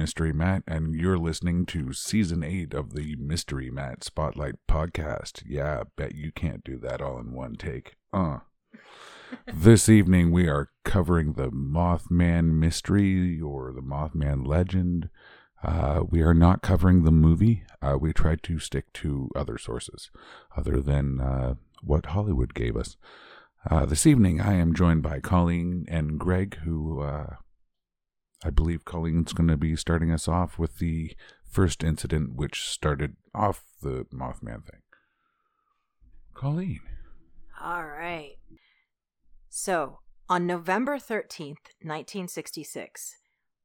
Mystery Matt, and you're listening to Season 8 of the Mystery Matt Spotlight Podcast. Yeah, bet you can't do that all in one take. Uh. this evening, we are covering the Mothman mystery or the Mothman legend. Uh, we are not covering the movie. Uh, we tried to stick to other sources other than uh, what Hollywood gave us. Uh, this evening, I am joined by Colleen and Greg, who uh, I believe Colleen's going to be starting us off with the first incident which started off the Mothman thing. Colleen. All right. So, on November 13th, 1966,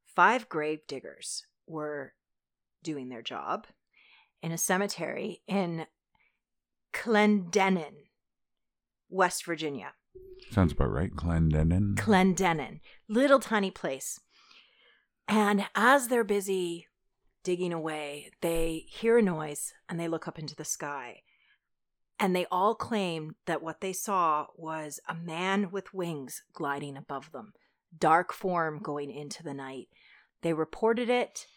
five grave diggers were doing their job in a cemetery in Clendenin, West Virginia. Sounds about right. Clendenin. Clendenin, little tiny place. And as they're busy digging away, they hear a noise and they look up into the sky. And they all claim that what they saw was a man with wings gliding above them, dark form going into the night. They reported it,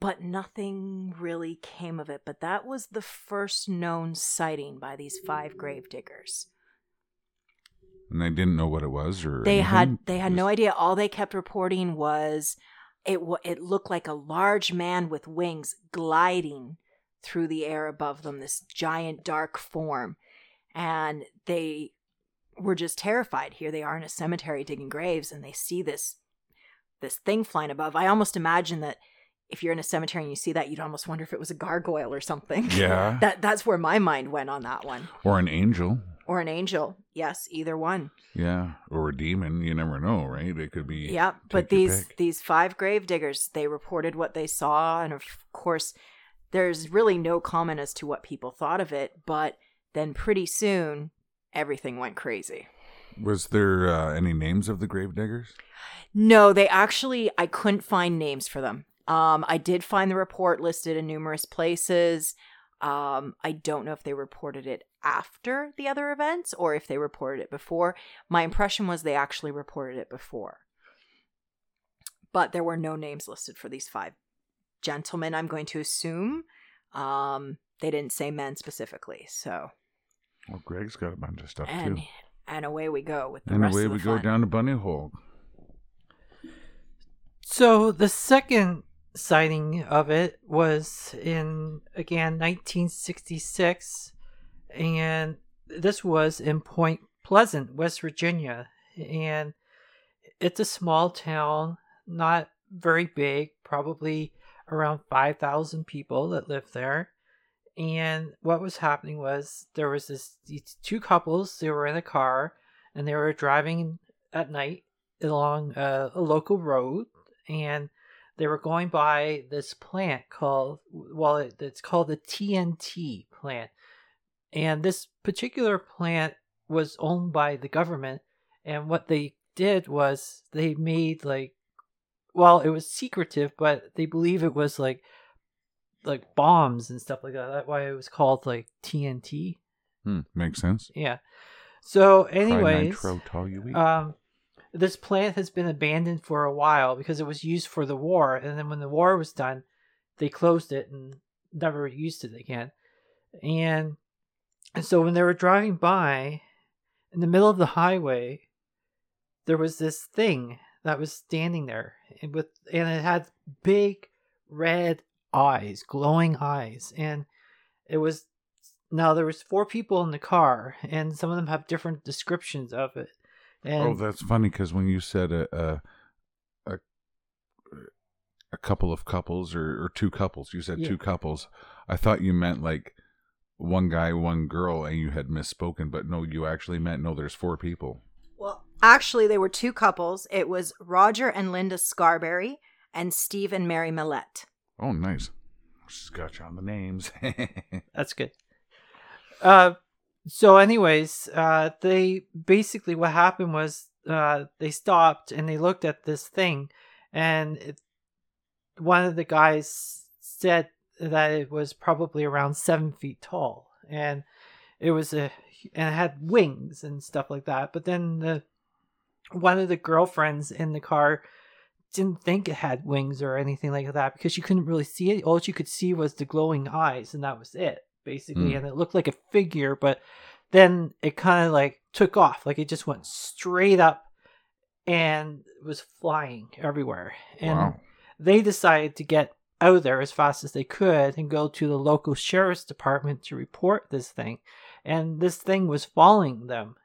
but nothing really came of it. But that was the first known sighting by these five grave diggers. And they didn't know what it was, or They had they had no idea. All they kept reporting was it wa- it looked like a large man with wings gliding through the air above them, this giant dark form, and they were just terrified. Here they are in a cemetery digging graves, and they see this this thing flying above. I almost imagine that if you're in a cemetery and you see that, you'd almost wonder if it was a gargoyle or something. Yeah. that that's where my mind went on that one. Or an angel. Or an angel. Yes, either one. Yeah. Or a demon. You never know, right? It could be. Yeah, but these these five grave diggers, they reported what they saw, and of course, there's really no comment as to what people thought of it. But then, pretty soon, everything went crazy. Was there uh, any names of the grave diggers? No, they actually, I couldn't find names for them. Um, I did find the report listed in numerous places. Um, I don't know if they reported it after the other events or if they reported it before. My impression was they actually reported it before. But there were no names listed for these five gentlemen, I'm going to assume. Um, they didn't say men specifically. So, Well, Greg's got a bunch of stuff and too. and away we go with the And rest away of the we go fun. down to Bunny Hole. So the second sighting of it was in again 1966, and this was in Point Pleasant, West Virginia, and it's a small town, not very big, probably around 5,000 people that live there. And what was happening was there was this these two couples. They were in a car, and they were driving at night along a, a local road, and they were going by this plant called well, it, it's called the TNT plant, and this particular plant was owned by the government. And what they did was they made like, well, it was secretive, but they believe it was like like bombs and stuff like that. That's why it was called like TNT. Hmm, makes sense. Yeah. So, anyways, nitrotoluene. um, this plant has been abandoned for a while because it was used for the war, and then when the war was done, they closed it and never used it again. And and so when they were driving by, in the middle of the highway, there was this thing that was standing there, and with and it had big red eyes, glowing eyes, and it was now there was four people in the car, and some of them have different descriptions of it. Oh, and oh, that's funny because when you said a, a a a couple of couples or, or two couples, you said Yeah. two couples. I thought you meant like one guy, one girl, and you had misspoken. But no, you actually meant no. There's four people. Well, actually, they were two couples. It was Roger and Linda Scarberry and Steve and Mary Mallette. Oh, nice. She's got you on the names. That's good. Uh, so, anyways, uh, they basically what happened was uh, they stopped and they looked at this thing, and it, one of the guys said that it was probably around seven feet tall, and it was a and it had wings and stuff like that. But then the one of the girlfriends in the car didn't think it had wings or anything like that because you couldn't really see it. All you could see was the glowing eyes, and that was it, basically. Mm. And it looked like a figure, but then it kind of like took off, like it just went straight up and was flying everywhere. And wow. they decided to get out of there as fast as they could and go to the local sheriff's department to report this thing. And this thing was following them.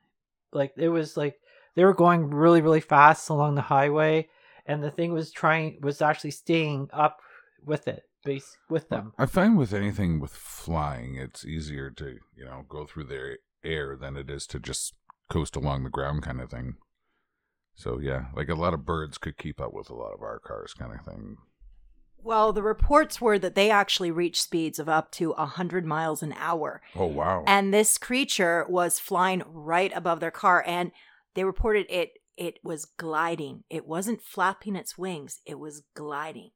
Like it was like they were going really, really fast along the highway and the thing was trying was actually staying up with it base with them. I find with anything with flying, it's easier to you know go through the air than it is to just coast along the ground kind of thing. So yeah, like a lot of birds could keep up with a lot of our cars kind of thing. Well, the reports were that they actually reached speeds of up to 100 miles an hour. Oh wow. And this creature was flying right above their car and they reported it it was gliding. It wasn't flapping its wings, it was gliding.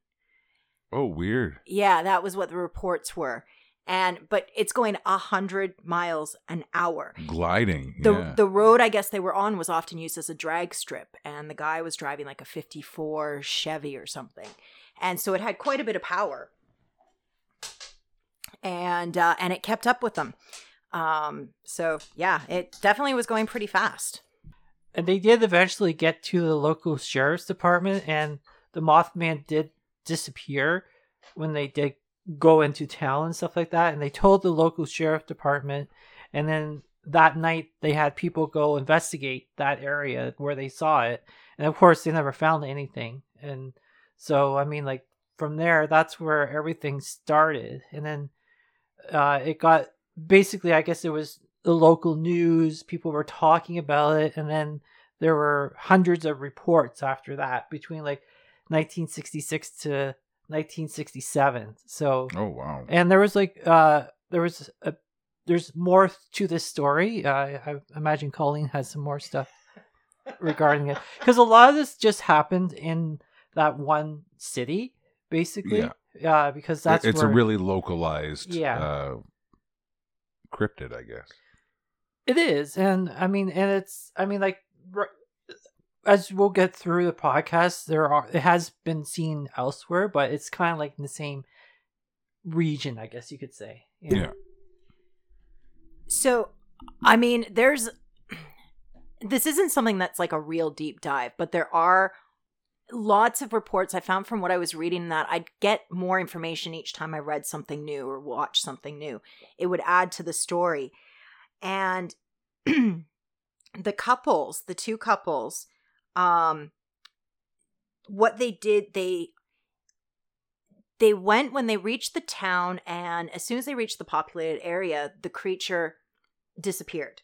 oh weird. Yeah, that was what the reports were. And but it's going 100 miles an hour. Gliding. The yeah. the road I guess they were on was often used as a drag strip and the guy was driving like a 54 Chevy or something. And so it had quite a bit of power. And uh and it kept up with them. Um so yeah, it definitely was going pretty fast. And they did eventually get to the local sheriff's department and the Mothman did disappear when they did go into town and stuff like that and they told the local sheriff department and then that night they had people go investigate that area where they saw it and of course they never found anything and so i mean like from there that's where everything started. And then uh it got basically i guess it was the local news people were talking about it and then there were hundreds of reports after that between like 1966 to 1967 so oh wow. and there was like uh there was a there's more to this story. Uh, i imagine colleen has some more stuff regarding it. Because a lot of this just happened in that one city basically Yeah. uh because that's it's where a really localized Yeah. uh cryptid, I guess. It is, and I mean, and it's, I mean, like, as we'll get through the podcast, there are it has been seen elsewhere, but it's kind of like in the same region, I guess you could say. you know? Yeah. So, I mean, there's this isn't something that's like a real deep dive, but there are lots of reports I found from what I was reading that I'd get more information each time I read something new or watched something new. It would add to the story. And the couples, the two couples, um what they did, they they went when they reached the town and as soon as they reached the populated area, the creature disappeared.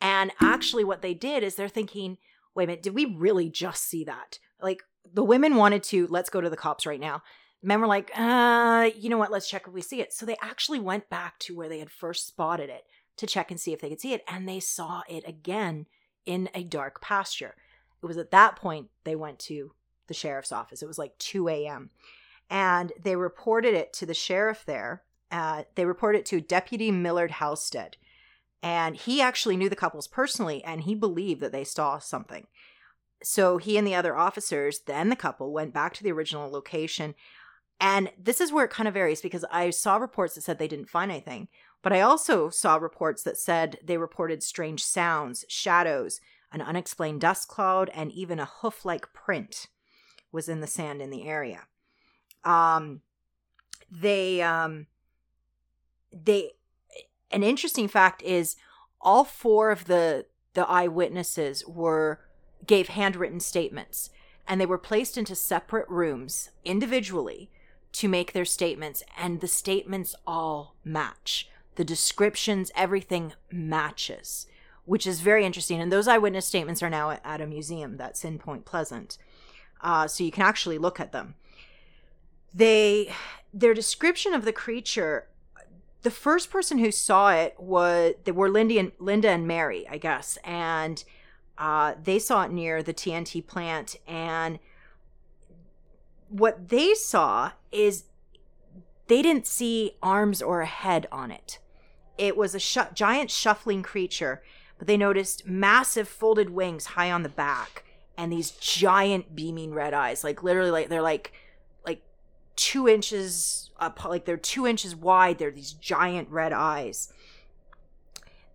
And actually what they did is they're thinking, wait a minute, did we really just see that? Like the women wanted to, let's go to the cops right now. Men were like, uh, you know what, let's check if we see it. So they actually went back to where they had first spotted it to check and see if they could see it. And they saw it again in a dark pasture. It was at that point they went to the sheriff's office. It was like 2 a.m. And they reported it to the sheriff there. Uh, they reported it to Deputy Millard Halstead. And he actually knew the couples personally and he believed that they saw something. So he and the other officers, then the couple, went back to the original location. And this is where it kind of varies because I saw reports that said they didn't find anything, but I also saw reports that said they reported strange sounds, shadows, an unexplained dust cloud, and even a hoof like print was in the sand in the area. Um, they, um, they, an interesting fact is all four of the the eyewitnesses were gave handwritten statements and they were placed into separate rooms individually to make their statements and the statements all match. The descriptions everything matches which is very interesting and those eyewitness statements are now at, a museum that's in point pleasant uh, so you can actually look at them. They their description of the creature the first person who saw it was were and Linda and Mary, I guess, and Uh, they saw it near the TNT plant, and what they saw is they didn't see arms or a head on it. It was a sh- giant shuffling creature, but they noticed massive folded wings high on the back and these giant beaming red eyes. Like literally, like they're like like two inches up, like they're two inches wide. They're these giant red eyes.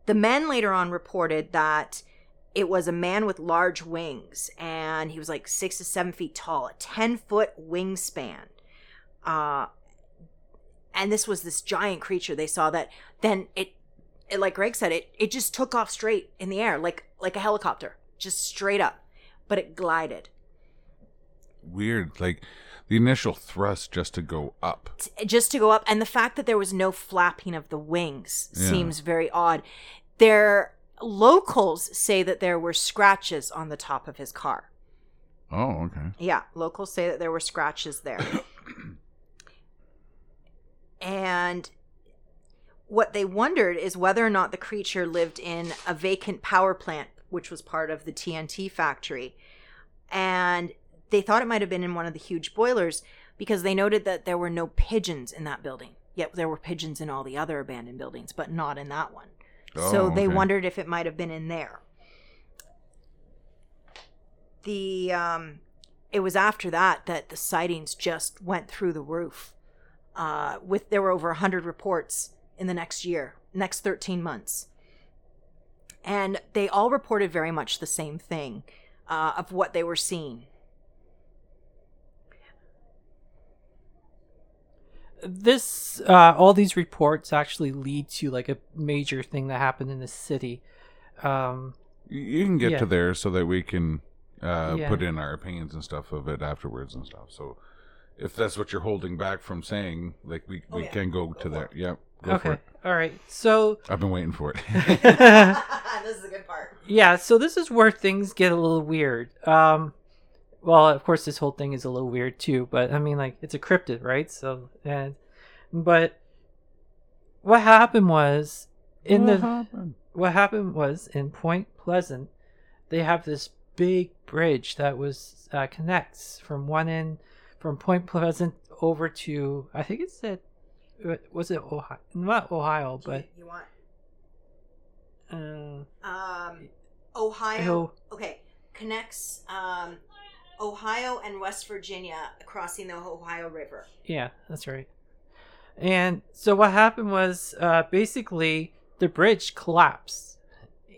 The men later on reported that it was a man with large wings and he was like six to seven feet tall, a 10 foot wingspan. Uh, and this was this giant creature they saw that then it, it like greg said it it just took off straight in the air like like a helicopter just straight up but it glided Weird. Like the initial thrust just to go up. Just to go up and the fact that there was no flapping of the wings Yeah. seems very odd their locals say that there were scratches on the top of his car Oh, okay. Yeah, locals say that there were scratches there. and what they wondered is whether or not the creature lived in a vacant power plant, which was part of the TNT factory. And they thought it might have been in one of the huge boilers because they noted that there were no pigeons in that building. Yet there were pigeons in all the other abandoned buildings, but not in that one. So Oh, they okay. wondered if it might have been in there. The um, it was after that that the sightings just went through the roof. Uh, with there were over hundred reports in the next year, next thirteen months, and they all reported very much the same thing uh, of what they were seeing. This uh, all these reports actually lead to like a major thing that happened in the city um You can get Yeah. to there so that we can uh, Yeah. put in our opinions and stuff of it afterwards and stuff. So if that's what you're holding back from saying, like we, Oh, we yeah. can go, to there. Yep. Go for okay it. all right so I've been waiting for it. this is a good part. yeah so this is where things get a little weird um well of course this whole thing is a little weird too but i mean like it's a cryptid right so and but what happened was in What the happened? what happened was in Point Pleasant, they have this big bridge that was uh, connects from one end from Point Pleasant over to I think it's it said was it Ohio not Ohio but you want uh, um, Ohio. Ohio. Okay, connects um, Ohio and West Virginia crossing the Ohio River. yeah that's right. And so what happened was uh, basically the bridge collapsed,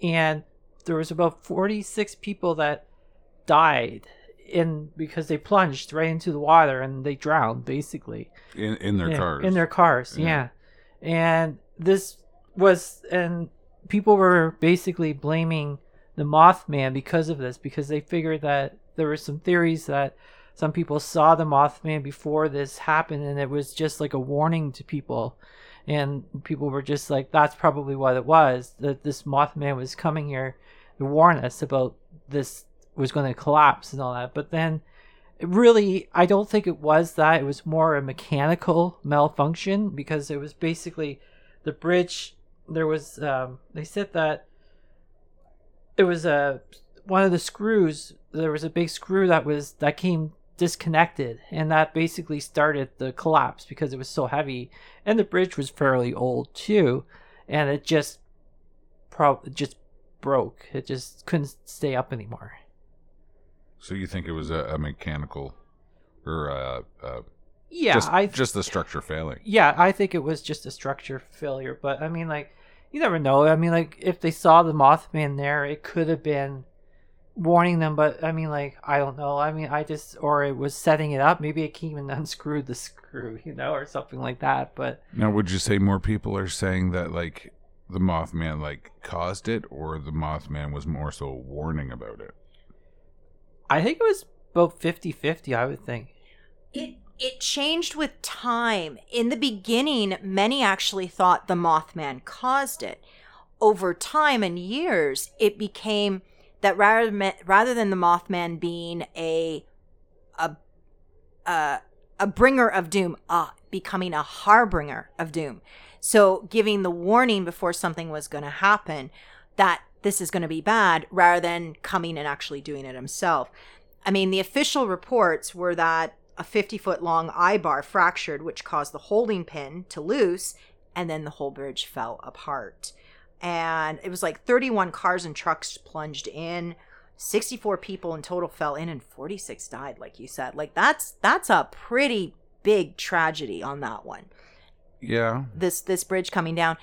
and there was about forty six people that died in because they plunged right into the water and they drowned basically. In, in their Yeah, cars. In their cars, Yeah. yeah. And this was, and people were basically blaming the Mothman because of this, because they figured that there were some theories that some people saw the Mothman before this happened, and it was just like a warning to people. And people were just like, that's probably what it was, that this Mothman was coming here to warn us about this was going to collapse and all that. But then really i don't think it was that it was more a mechanical malfunction because it was basically the bridge there was um, they said that it was a one of the screws there was a big screw that was that came disconnected and that basically started the collapse because it was so heavy and the bridge was fairly old too and it just pro- just broke it just couldn't stay up anymore so you think it was a, a mechanical or a, a yeah just, i just the structure failing? yeah, I think it was just a structure failure. But I mean, like, you never know. I mean, like, if they saw the Mothman there, it could have been warning them. But I mean, like, I don't know. I mean, I just, or it was setting it up. Maybe it came and unscrewed the screw, you know, or something like that. But Now, would you say more people are saying that like the Mothman like caused it, or the Mothman was more so warning about it? I think it was about 50 50, I would think. It it changed with time. In the beginning, many actually thought the Mothman caused it. Over time and years, it became that rather rather than the Mothman being a a a, a bringer of doom, uh, becoming a harbinger of doom. So giving the warning before something was going to happen, that this is going to be bad rather than coming and actually doing it himself. I mean, the official reports were that a 50 foot long eye bar fractured, which caused the holding pin to loose, and then the whole bridge fell apart. And it was like 31 cars and trucks plunged in. 64 people in total fell in and 46 died like you said like that's that's a pretty big tragedy on that one Yeah. this this bridge coming down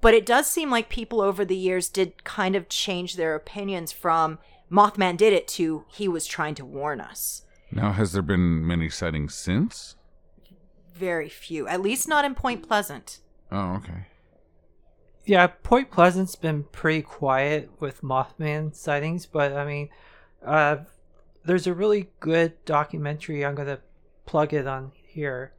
but it does seem like people over the years did kind of change their opinions from mothman did it to he was trying to warn us Now, has there been many sightings since? very few at least not in point pleasant Oh, okay. Yeah, Point Pleasant's been pretty quiet with Mothman sightings, but I mean, uh, there's a really good documentary. I'm gonna plug it on here.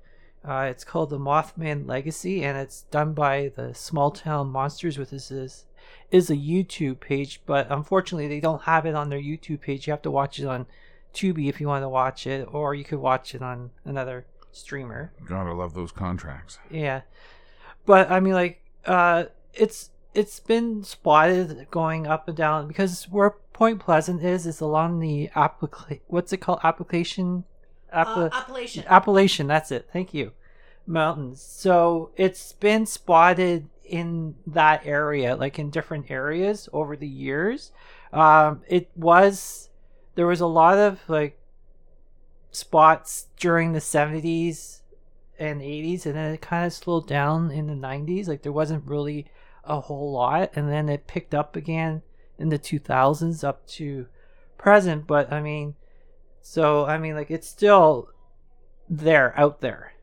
Uh, it's called The Mothman Legacy, and it's done by the Small Town Monsters, which is is, is a YouTube page. But unfortunately, they don't have it on their YouTube page. You have to watch it on Tubi if you want to watch it, or you could watch it on another streamer. Gotta love those contracts. Yeah, but I mean, like, uh, it's it's been spotted going up and down because where Point Pleasant is is along the applica- what's it called application Appa- Uh, appellation Appalachian, that's it. Thank you. Mountains. So it's been spotted in that area, like in different areas over the years. Um, it was there was a lot of like spots during the 70s and 80s, and then it kind of slowed down in the 90s. Like there wasn't really a whole lot, and then it picked up again in the 2000s up to present. But I mean, so I mean, like it's still there out there.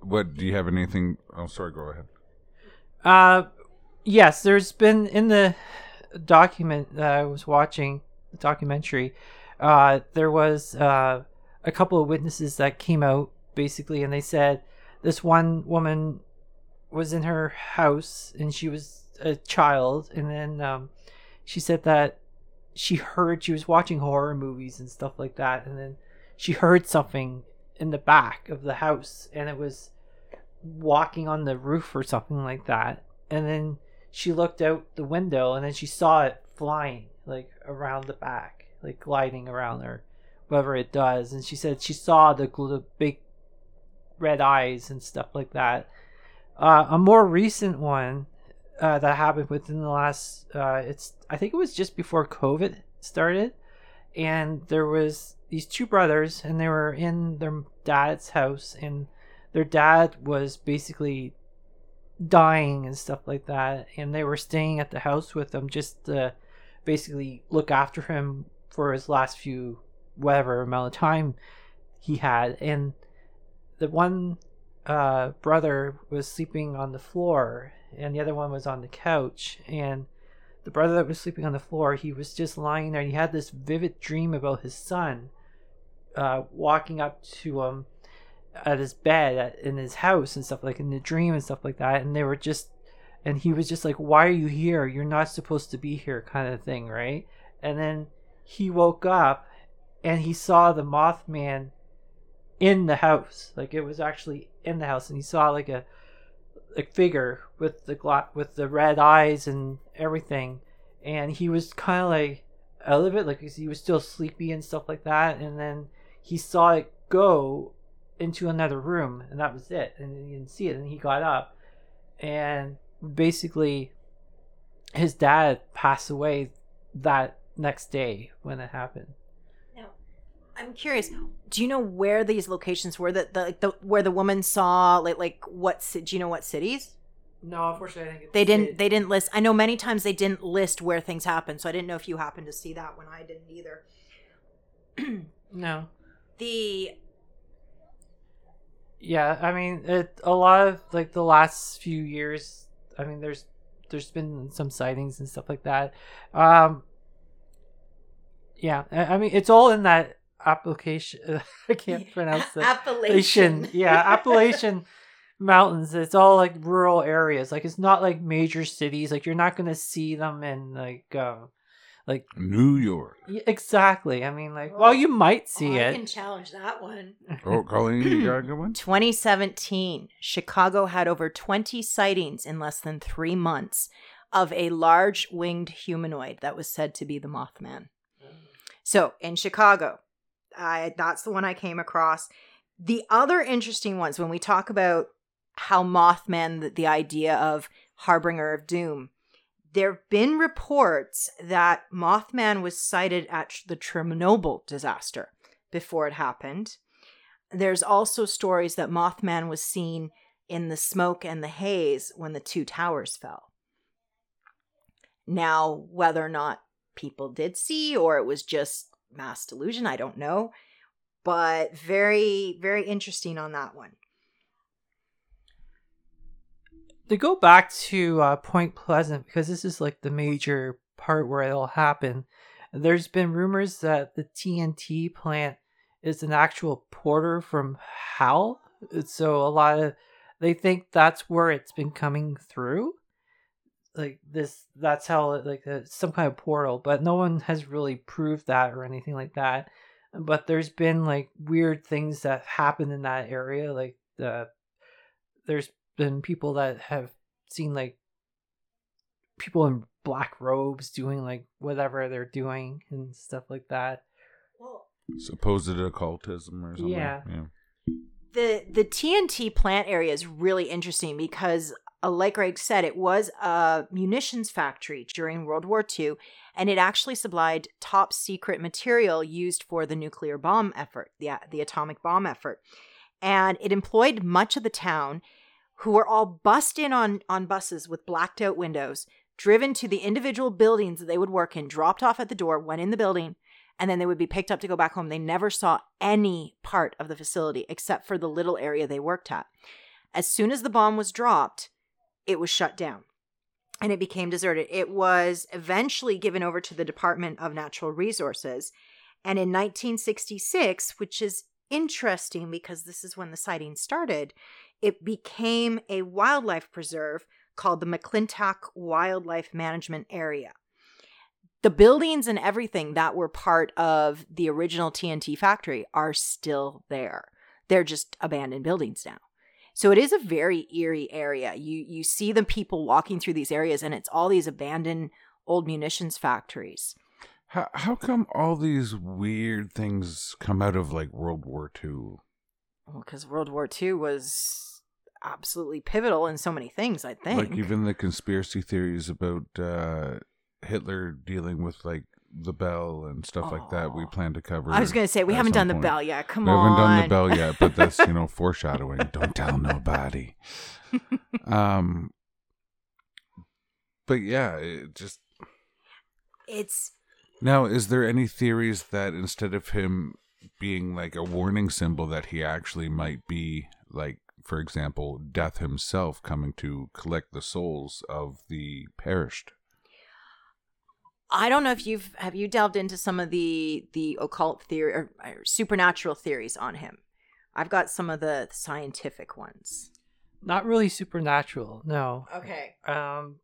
What do you have anything? Oh, sorry. Go ahead. Uh, yes, there's been in the document that I was watching, the documentary, uh, there was uh, a couple of witnesses that came out basically, and they said this one woman was in her house and she was a child, and then um, she said that she heard she was watching horror movies and stuff like that, and then she heard something in the back of the house, and it was walking on the roof or something like that. And then she looked out the window and then she saw it flying like around the back, like gliding around her, whatever it does. And she said she saw the, the big red eyes and stuff like that. Uh, a more recent one uh, that happened within the last, uh, it's I think it was just before COVID started, and there was these two brothers and they were in their dad's house and their dad was basically dying and stuff like that. And they were staying at the house with them just to basically look after him for his last few whatever amount of time he had. And the one uh, brother was sleeping on the floor and the other one was on the couch. And the brother that was sleeping on the floor he was just lying there and he had this vivid dream about his son uh, walking up to him at his bed at, in his house and stuff like in the dream and stuff like that. And they were just and he was just like why are you here? You're not supposed to be here kind of thing right? And then he woke up and he saw the mothman in the house. Like it was actually in the house and he saw like a a figure with the gla- with the red eyes and everything and he was kind of like out of it like he was still sleepy and stuff like that and then he saw it go into another room and that was it and he didn't see it and he got up and basically his dad passed away that next day when it happened I'm curious. Do you know where these locations were? That the, the where the woman saw like like what? Do you know what cities? no unfortunately i think They didn't. They didn't list. I know many times they didn't list where things happened, so I didn't know if you happened to see that when I didn't either. no The yeah i mean it a lot of like the last few years i mean there's there's been some sightings and stuff like that um yeah i, I mean it's all in that application i can't pronounce that Appalachian. yeah appalachian mountains it's all like rural areas like it's not like major cities like you're not gonna see them in like um like New York. y- exactly i mean like well you might see Oh, I it can challenge that one. Oh, Colleen, you got a good one? 2017, Chicago had over 20 sightings in less than three months of a large winged humanoid that was said to be the Mothman. So in Chicago, That's the one I came across. The other interesting ones, when we talk about how Mothman, the, the idea of harbinger of doom, there have been reports that Mothman was sighted at the Chernobyl disaster before it happened. There's also stories that Mothman was seen in the smoke and the haze when the two towers fell. Now, whether or not people did see or it was just mass delusion, I don't know. But very, very interesting on that one. To go back to uh, Point Pleasant, because this is like the major part where it'll happen, there's been rumors that the TNT plant is an actual porter from hell. So a lot of they think that's where it's been coming through. Like this, that's how like uh, some kind of portal, but no one has really proved that or anything like that. But there's been like weird things that happen in that area. Like the there's been people that have seen like people in black robes doing like whatever they're doing and stuff like that. Well, Supposed occultism or something. Yeah. the the TNT plant area is really interesting because, Uh, like Greg said, it was a munitions factory during World War II, and it actually supplied top secret material used for the nuclear bomb effort, the uh, the atomic bomb effort, and it employed much of the town, who were all bussed in on on buses with blacked out windows, driven to the individual buildings that they would work in, dropped off at the door, went in the building, and then they would be picked up to go back home. They never saw any part of the facility except for the little area they worked at. As soon as the bomb was dropped, it was shut down and it became deserted. It was eventually given over to the Department of Natural Resources. And in 1966, which is interesting because this is when the sighting started, it became a wildlife preserve called the McClintic Wildlife Management Area the buildings and everything that were part of the original TNT factory are still there. They're just abandoned buildings now. So it is a very eerie area. You you see the people walking through these areas and it's all these abandoned old munitions factories. How how come all these weird things come out of like World War II? Well, cuz World War II was absolutely pivotal in so many things, I think. Like even the conspiracy theories about uh Hitler dealing with like the bell and stuff like that. We plan to cover. I was going to say we haven't done the bell yet. Come we on. We haven't done the bell yet, but that's you know foreshadowing. Don't tell nobody. Um, but yeah, it just It's now is there any theories that instead of him being like a warning symbol, that he actually might be like, for example, death himself coming to collect the souls of the perished? I don't know if you've have you delved into some of the the occult theory or, or supernatural theories on him. I've got some of the scientific ones. Not really supernatural, no. Okay. Um,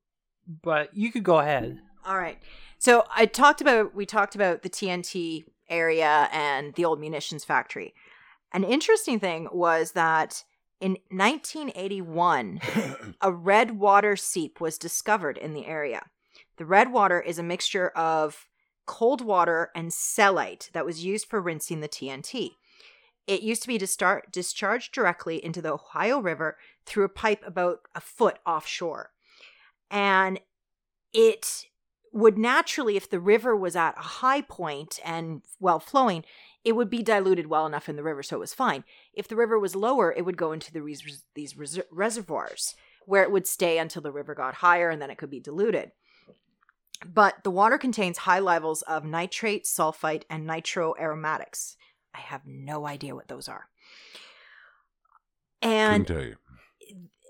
but you could go ahead. All right. So I talked about we talked about the TNT area and the old munitions factory. An interesting thing was that in 1981, a red water seep was discovered in the area. The red water is a mixture of cold water and sellite that was used for rinsing the TNT. It used to be discharged directly into the Ohio River through a pipe about a foot offshore. And it would naturally, if the river was at a high point and well flowing, it would be diluted well enough in the river, so it was fine. If the river was lower, it would go into the res- these res- reservoirs where it would stay until the river got higher and then it could be diluted. But the water contains high levels of nitrate, sulfite, and nitroaromatics. I have no idea what those are. And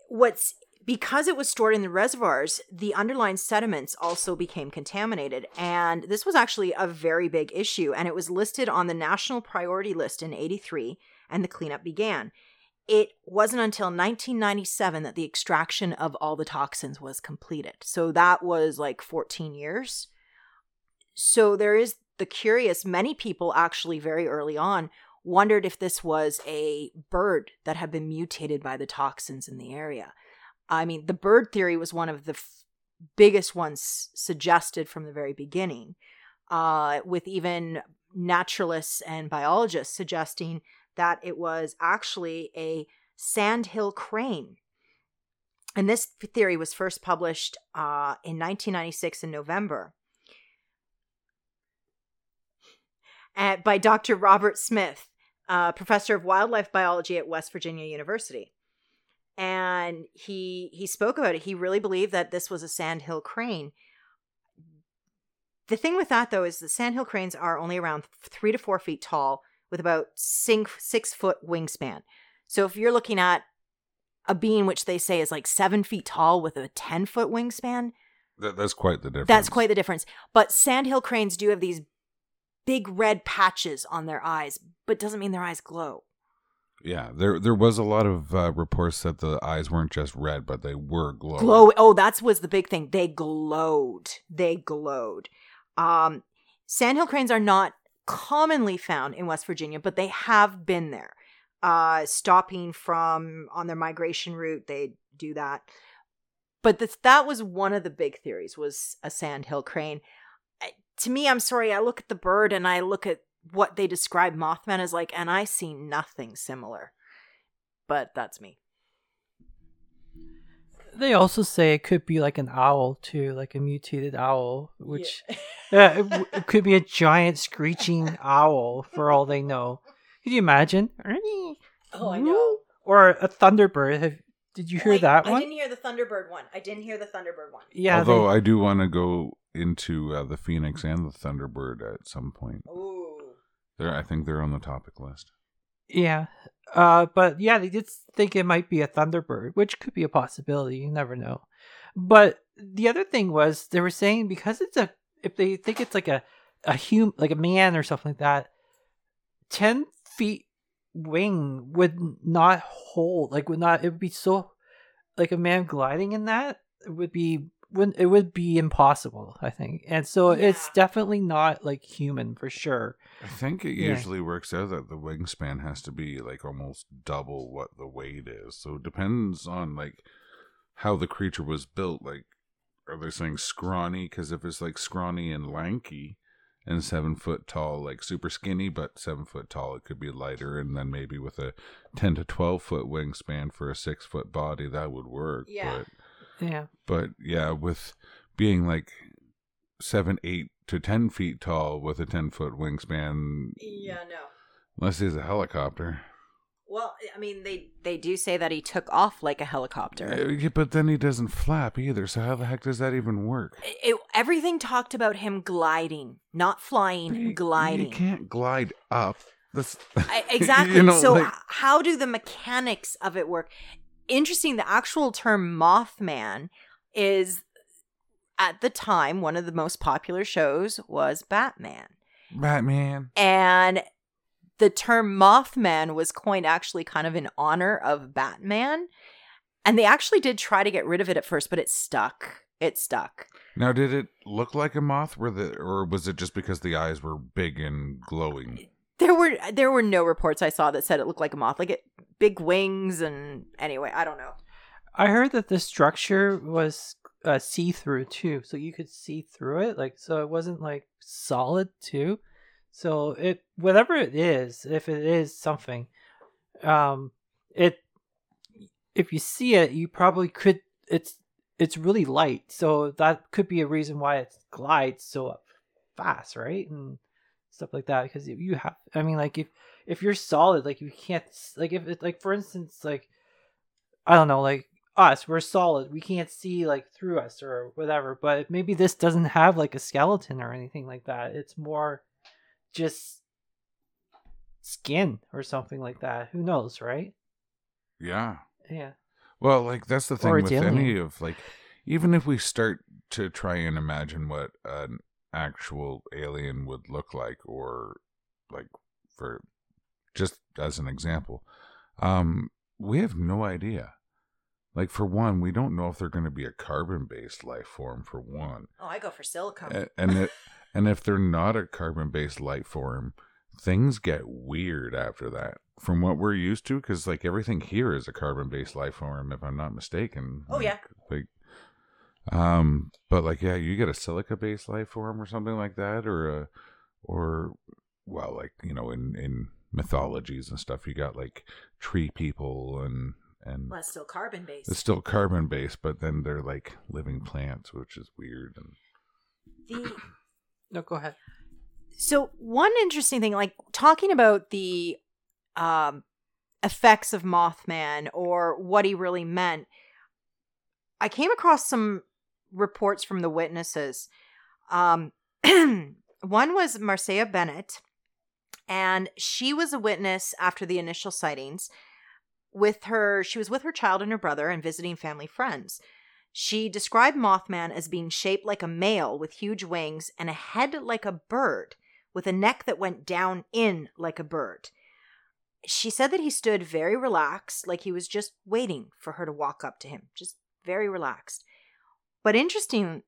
what's because it was stored in the reservoirs, the underlying sediments also became contaminated. And this was actually a very big issue. And it was listed on the national priority list in 83, and the cleanup began. It wasn't until 1997 that the extraction of all the toxins was completed. So that was like 14 years. So there is the curious, many people actually very early on wondered if this was a bird that had been mutated by the toxins in the area. I mean, the bird theory was one of the f- biggest ones suggested from the very beginning, uh, with even naturalists and biologists suggesting that it was actually a sandhill crane. And this theory was first published uh, in 1996 in November at, by Dr. Robert Smith, uh, professor of wildlife biology at West Virginia University. And he he spoke about it. He really believed that this was a sandhill crane. The thing with that though is the sandhill cranes are only around three to four feet tall, with about six, six foot wingspan. So if you're looking at a being which they say is like seven feet tall with a ten foot wingspan, That, that's quite the difference. that's quite the difference. But sandhill cranes do have these big red patches on their eyes, but doesn't mean their eyes glow. Yeah, there there was a lot of uh, reports that the eyes weren't just red, but they were glowing. Glow. Oh, that's was the big thing. They glowed. They glowed. Um, sandhill cranes are not commonly found in West Virginia, but they have been there. Uh, stopping from on their migration route, they do that. But this, that was one of the big theories was a sandhill crane. I- To me, I'm sorry, I look at the bird and I look at what they describe Mothman as like, and I see nothing similar. But that's me. They also say it could be like an owl too, like a mutated owl, which yeah, it, w- it could be a giant screeching owl for all they know. Could you imagine? Oh, I know. Or a thunderbird. Have, did you hear Wait, that one? I didn't hear the Thunderbird one. I didn't hear the Thunderbird one. Yeah. Although they- I do want to go into uh, the Phoenix and the Thunderbird at some point. Ooh. They're, I think they're on the topic list. Yeah. Uh, but yeah, they did think it might be a thunderbird, which could be a possibility. You never know. But the other thing was they were saying because it's a if they think it's like a a hum like a man or something like that, ten feet wing would not hold like would not it would be so like a man gliding in that it would be would it would be impossible i think and so it's definitely not like human for sure I think it Yeah. usually works out that the wingspan has to be like almost double what the weight is. So it depends on like how the creature was built. Like, are they saying scrawny? Because if it's like scrawny and lanky and seven foot tall, like super skinny but seven foot tall, it could be lighter. And then maybe with a ten to twelve foot wingspan for a six foot body, that would work. Yeah. But yeah but yeah, with being like seven, eight to ten feet tall with a ten foot wingspan, Yeah, no. unless he's a helicopter. Well, I mean, they they do say that he took off like a helicopter. Uh, yeah, but then he doesn't flap either. So how the heck does that even work? It, everything talked about him gliding, not flying, You- gliding. You can't glide up. That's I, exactly. you know, so, like- how do the mechanics of it work? Interesting. The actual term Mothman is, at the time, one of the most popular shows was Batman. Batman. And the term Mothman was coined actually kind of in honor of Batman. And they actually did try to get rid of it at first, but it stuck. It stuck. Now, did it look like a moth, were the, or was it just because the eyes were big and glowing? There were there were no reports I saw that said it looked like a moth, like it big wings and anyway, I don't know. I heard that the structure was uh, see through too, so you could see through it. Like, so it wasn't like solid too. So it, whatever it is, if it is something, um, it, if you see it, you probably could. It's it's really light, so that could be a reason why it glides so fast, right? And stuff like that. Because you have, I mean, like if if you're solid, like you can't, like if it, like for instance, like I don't know, like us, we're solid. We can't see like through us or whatever. But maybe this doesn't have like a skeleton or anything like that. It's more just skin or something like that. Who knows, right? Yeah. Yeah. Well, like that's the thing with it's any of like, even if we start to try and imagine what an actual alien would look like, or like for just as an example, um, we have no idea. Like for one, we don't know if they're going to be a carbon-based life form. For one, Oh, I go for silicone. A- and it, and if they're not a carbon-based life form, things get weird after that. From what we're used to, because like everything here is a carbon-based life form, if I'm not mistaken. Oh, Like- yeah. Like, Um, but like, yeah, you get a silica-based life form or something like that, or a, or well, like you know, in in mythologies and stuff, you got like tree people and and Well, it's still carbon based. it's still carbon based, but then they're like living plants, which is weird. And The No, go ahead. so one interesting thing, like talking about the um, effects of Mothman or what he really meant, I came across some reports from the witnesses. Um, one was Marcia Bennett, and she was a witness after the initial sightings. With her, she was with her child and her brother and visiting family friends. She described Mothman as being shaped like a male with huge wings and a head like a bird, with a neck that went down in like a bird. She said that he stood very relaxed, like he was just waiting for her to walk up to him, just very relaxed. But interestingly,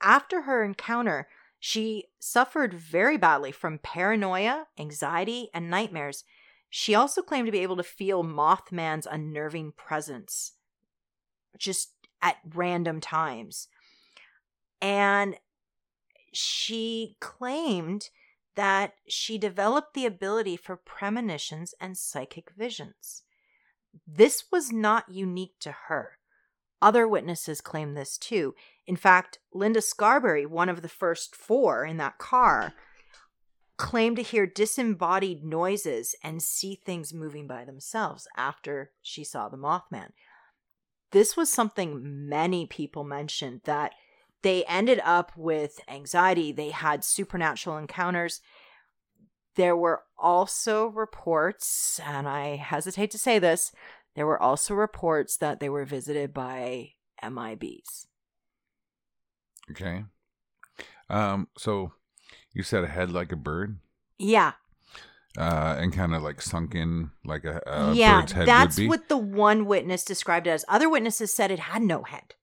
after her encounter, she suffered very badly from paranoia, anxiety, and nightmares. She also claimed to be able to feel Mothman's unnerving presence just at random times. And she claimed that she developed the ability for premonitions and psychic visions. This was not unique to her. Other witnesses claim this too. In fact, Linda Scarberry, one of the first four in that car, claimed to hear disembodied noises and see things moving by themselves after she saw the Mothman. This was something many people mentioned that they ended up with anxiety, they had supernatural encounters. There were also reports, and I hesitate to say this, there were also reports that they were visited by MIBs. okay, um, so you said a head like a bird, Yeah, uh, and kind of like sunk in like a, a yeah, bird's head that's would be. what the one witness described it as. Other witnesses said it had no head.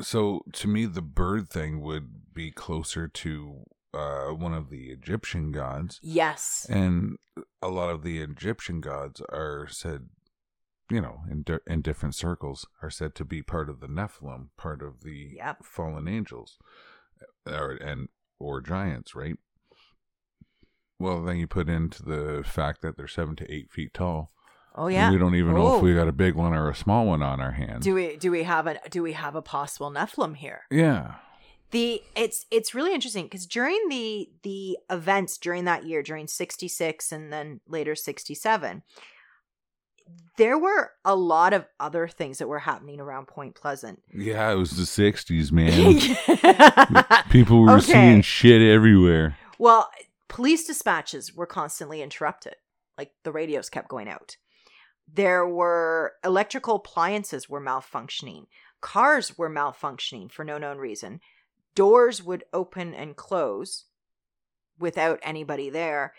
So to me, the bird thing would be closer to uh, one of the Egyptian gods, Yes. and a lot of the Egyptian gods are said, you know, in di- in different circles, are said to be part of the Nephilim, part of the Yep. fallen angels, uh, or and or giants, right? Well, then you put into the fact that they're seven to eight feet tall. Oh yeah. we don't even know Oh. if we oh. got a big one or a small one on our hands. Do we do we have a do we have a possible Nephilim here? yeah. the it's it's really interesting because during the the events during that year during 66 and then later 67 there were a lot of other things that were happening around point pleasant. Yeah, it was the '60s, man. People were Okay. seeing shit everywhere. well police dispatches were constantly interrupted. Like the radios kept going out. There were electrical appliances were malfunctioning. Cars were malfunctioning for no known reason. Doors would open and close without anybody there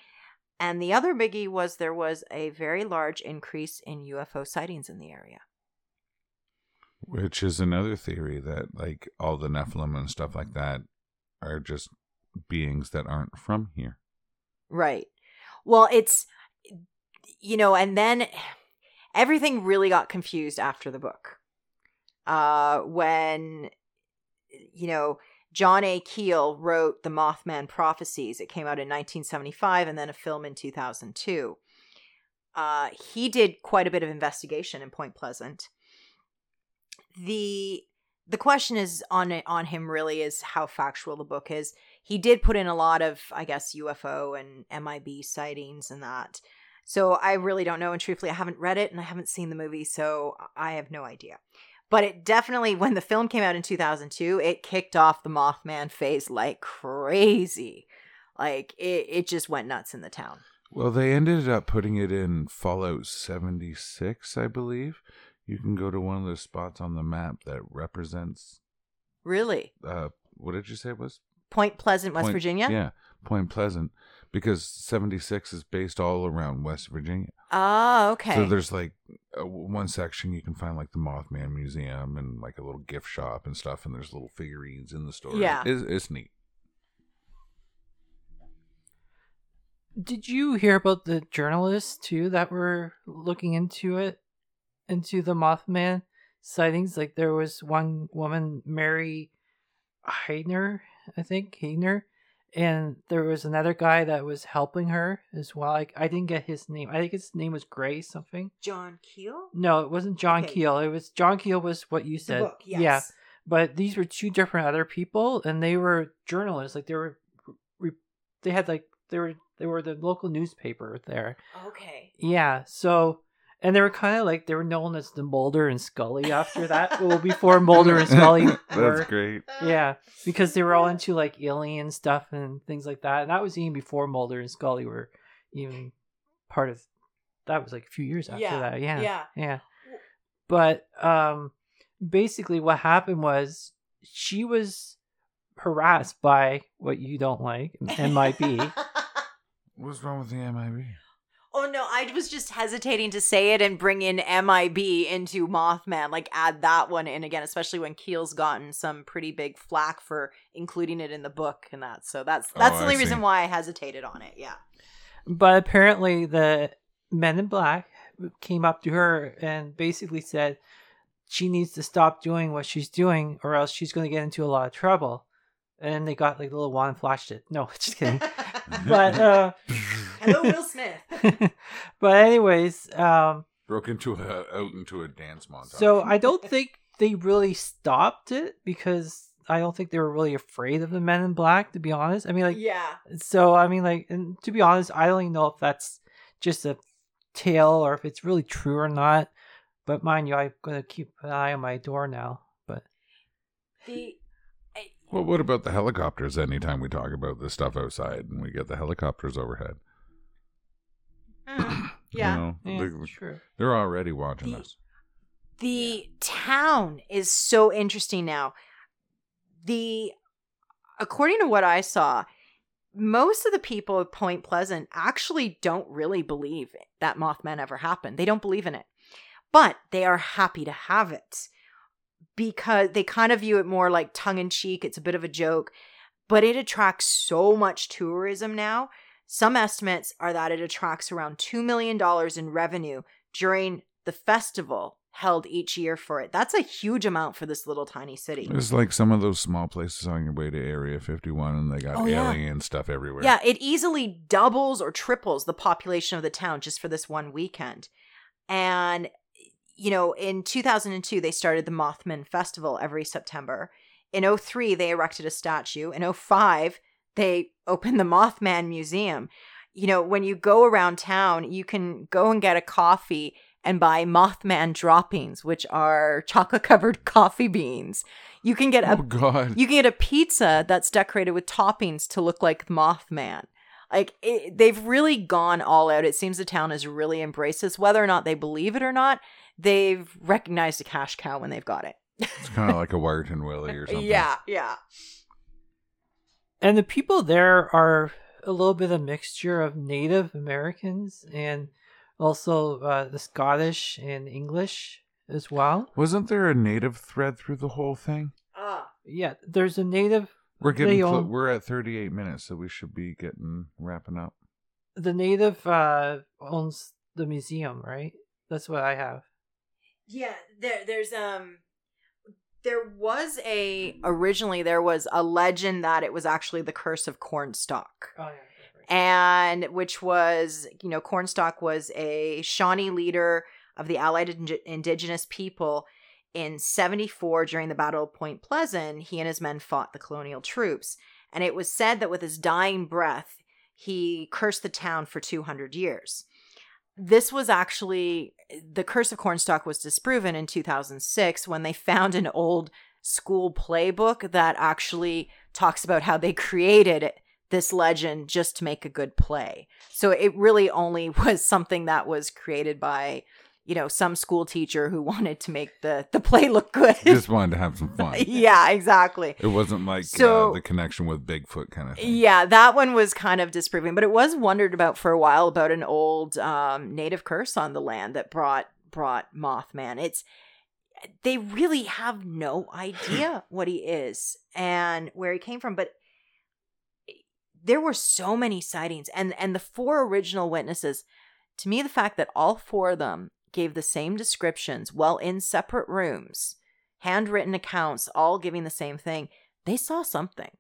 and the other biggie was there was a very large increase in ufo sightings in the area Which is another theory that, like, all the Nephilim and stuff like that are just beings that aren't from here. Right. Well, it's you know, and then everything really got confused after the book. Uh when you know, John A. Keel wrote The Mothman Prophecies. It came out in 1975 and then a film in 2002. Uh he did quite a bit of investigation in Point Pleasant. The the question is on on him really is how factual the book is he did put in a lot of i guess ufo and mib sightings and that so i really don't know and truthfully i haven't read it and i haven't seen the movie so i have no idea but it definitely when the film came out in 2002 it kicked off the mothman phase like crazy like it, it just went nuts in the town Well, they ended up putting it in Fallout 76, I believe. You can go to one of those spots on the map that represents. really Uh, what did you say it was? point pleasant west Point- virginia Yeah, Point Pleasant, because 76 is based all around West Virginia. oh okay So there's like uh, one section you can find like the Mothman Museum and like a little gift shop and stuff, and there's little figurines in the store. Yeah. it's, it's neat. Did you hear about the journalists too that were looking into it, into the Mothman sightings. Like there was one woman, Mary Heidner, I think Heidner, and there was another guy that was helping her as well. Like I didn't get his name. I think his name was Gray something. John Keel? No, it wasn't John Okay. Keel. It was John Keel was what you said. book, yes. Yeah, but these were two different other people, and they were journalists. Like they were, re- they had like they were they were the local newspaper there. Okay. Yeah, so and they were kind of like they were known as the Mulder and Scully after that. well, before Mulder and Scully That's great. yeah, because they were all into like alien stuff and things like that, and that was even before Mulder and Scully were even part of. That was like a few years after Yeah, that. Yeah, yeah. yeah. But um, basically, what happened was she was harassed by what you don't like, MIB. What's wrong with the MIB? Oh no, I was just hesitating to say it and bring in MIB into Mothman, like add that one in again, especially when Keel's gotten some pretty big flack for including it in the book and that. So that's Oh, that's the only see. reason why I hesitated on it. Yeah. But apparently, the men in black came up to her and basically said she needs to stop doing what she's doing, or else she's going to get into a lot of trouble. And they got like the little wand and flashed it. No, just kidding. but uh, Hello, Will Smith. but anyways, um, Broke into a out into a dance montage. so I don't think they really stopped it because I don't think they were really afraid of the men in black. To be honest, I mean, like yeah. so I mean like and to be honest, I don't even know if that's just a tale or if it's really true or not. But mind you, I'm gonna keep an eye on my door now. But The well, what about the helicopters? Anytime we talk about this stuff outside, and we get the helicopters overhead, Mm, you yeah. know, yeah, they- sure. they're already watching The- us. The town is so interesting now. The according to what I saw, most of the people of Point Pleasant actually don't really believe that Mothman ever happened. They don't believe in it. But they are happy to have it because they kind of view it more like tongue in cheek. It's a bit of a joke, but it attracts so much tourism now. Some estimates are that it attracts around $2 million in revenue during the festival held each year for it. That's a huge amount for this little tiny city. It's like some of those small places on your way to Area 51, and they got Oh, yeah. alien stuff everywhere. Yeah, it easily doubles or triples the population of the town just for this one weekend. And, you know, in 2002, they started the Mothman Festival every September. In 03, they erected a statue. In 05, they opened the Mothman Museum. You know, when you go around town, you can go and get a coffee and buy Mothman droppings, which are chocolate covered coffee beans. You can get a Oh God. you can get a pizza that's decorated with toppings to look like Mothman. Like it, they've really gone all out. It seems the town has really embraced this, whether or not they believe it or not. They've recognized a cash cow when they've got it. It's kind of like a Wiarton Willie or something. Yeah, yeah. And the people there are a little bit of a mixture of Native Americans and also uh, the Scottish and English as well. Wasn't there a native thread through the whole thing? Ah, Yeah, there's a native. We're getting They clo- own- we're at 38 minutes, so we should be getting wrapping up. The native uh, owns the museum, right? That's what I have. yeah. There, there's um, there was a originally there was a legend that it was actually the curse of Cornstalk. Oh yeah. and which was you know cornstalk was a shawnee leader of the allied Indi- indigenous people in 74 during the battle of point pleasant he and his men fought the colonial troops and it was said that with his dying breath he cursed the town for 200 years this was actually the curse of cornstalk was disproven in 2006 when they found an old school playbook that actually talks about how they created this legend just to make a good play. So it really only was something that was created by, you know, some school teacher who wanted to make the the play look good. Just wanted to have some fun. yeah, exactly. It wasn't like So- uh, the connection with Bigfoot kind of thing. Yeah, that one was kind of disproving, but it was wondered about for a while about an old um, native curse on the land that brought brought Mothman. It's they really have no idea what he is and where he came from, but there were so many sightings and and the four original witnesses to me the fact that all four of them gave the same descriptions while in separate rooms, handwritten accounts, all giving the same thing, they saw something.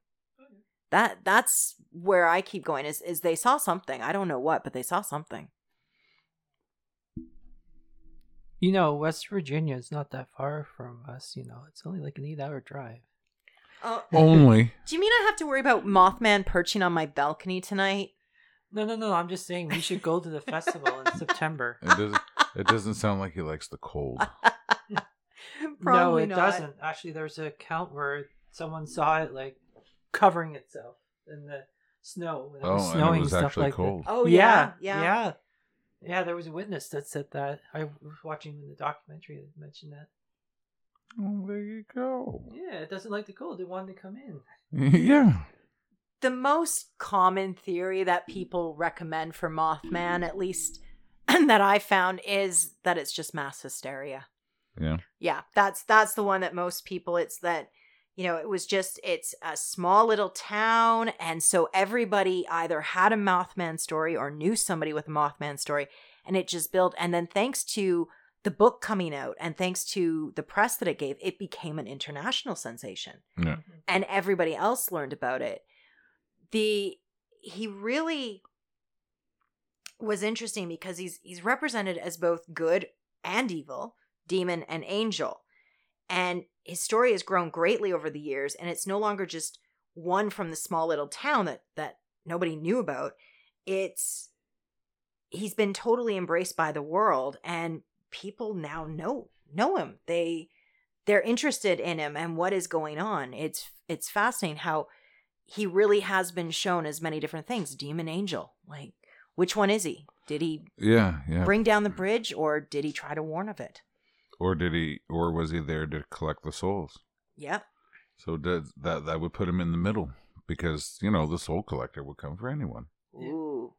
Mm-hmm. That that's where I keep going is is they saw something. I don't know what, but they saw something. You know, West Virginia is not that far from us. You know, it's only like an eight-hour drive. Oh, Only. do you mean I have to worry about Mothman perching on my balcony tonight? No, no, no. I'm just saying we should go to the festival in September. It doesn't. It doesn't sound like he likes the cold. no, Probably it not. doesn't. Actually, there's an account where someone saw it like covering itself in the snow. when it was Oh, and it snowing was stuff actually like that. cold. Oh yeah, yeah, yeah. yeah, yeah. There was a witness that said that. I was watching the documentary that mentioned that. Oh, there you go. Yeah, it doesn't like the cold. It wanted to come in. Yeah. The most common theory that people recommend for Mothman, at least that I found, is that it's just mass hysteria. Yeah. Yeah, that's that's the one that most people. It's that you know it was just it's a small little town, and so everybody either had a Mothman story or knew somebody with a Mothman story, and it just built. And then thanks to the book coming out, and thanks to the press that it gave, it became an international sensation Yeah. and everybody else learned about it. The he really was interesting because he's he's represented as both good and evil, demon and angel. And his story has grown greatly over the years and it's no longer just one from the small little town that that nobody knew about. It's he's been totally embraced by the world and people now know know him. They they're interested in him and what is going on. It's it's fascinating how he really has been shown as many different things. Demon angel. Like which one is he? Did he Yeah. Yeah. bring down the bridge or did he try to warn of it? Or did he? Or was he there to collect the souls? Yep. So does that that would put him in the middle because you know the soul collector would come for anyone. Ooh.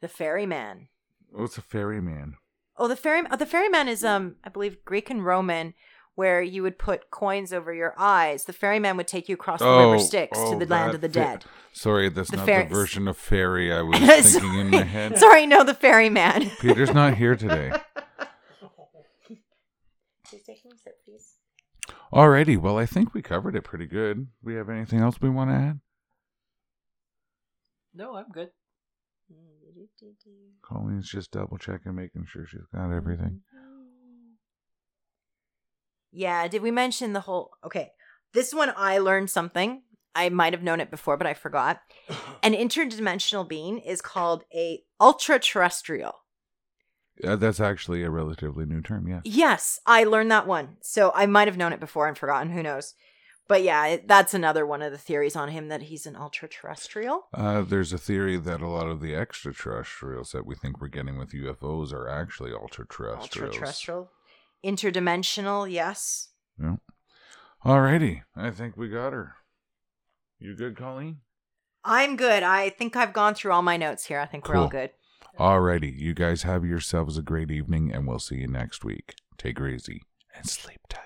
The ferryman. Oh, it's a ferryman. Oh, the ferry oh, the ferryman is um I believe Greek and Roman where you would put coins over your eyes. The ferryman would take you across the river oh, Styx oh, to the land of the fe- dead. Sorry, that's The not fer- the version of fairy I was Sorry. thinking in my head. Sorry, no, the ferryman. Peter's not here today. Please take a sip, please. Alrighty, well I think we covered it pretty good. We have anything else we want to add? No, I'm good. Colleen's just double checking, making sure she's got everything. Yeah, did we mention the whole Okay. This one I learned something. I might have known it before, but I forgot. An interdimensional being is called a ultra terrestrial. Uh, that's actually a relatively new term, yeah. Yes, I learned that one. So I might have known it before and forgotten. Who knows? But yeah, it, that's another one of the theories on him that he's an ultra terrestrial. Uh, there's a theory that a lot of the extraterrestrials that we think we're getting with UFOs are actually ultra Ultra terrestrials. terrestrial. Interdimensional, yes. Yeah. Alrighty, I think we got her. You good, Colleen? I'm good. I think I've gone through all my notes here. I think we're all Cool. good. Alrighty, you guys have yourselves a great evening, and we'll see you next week. Take her easy and sleep tight.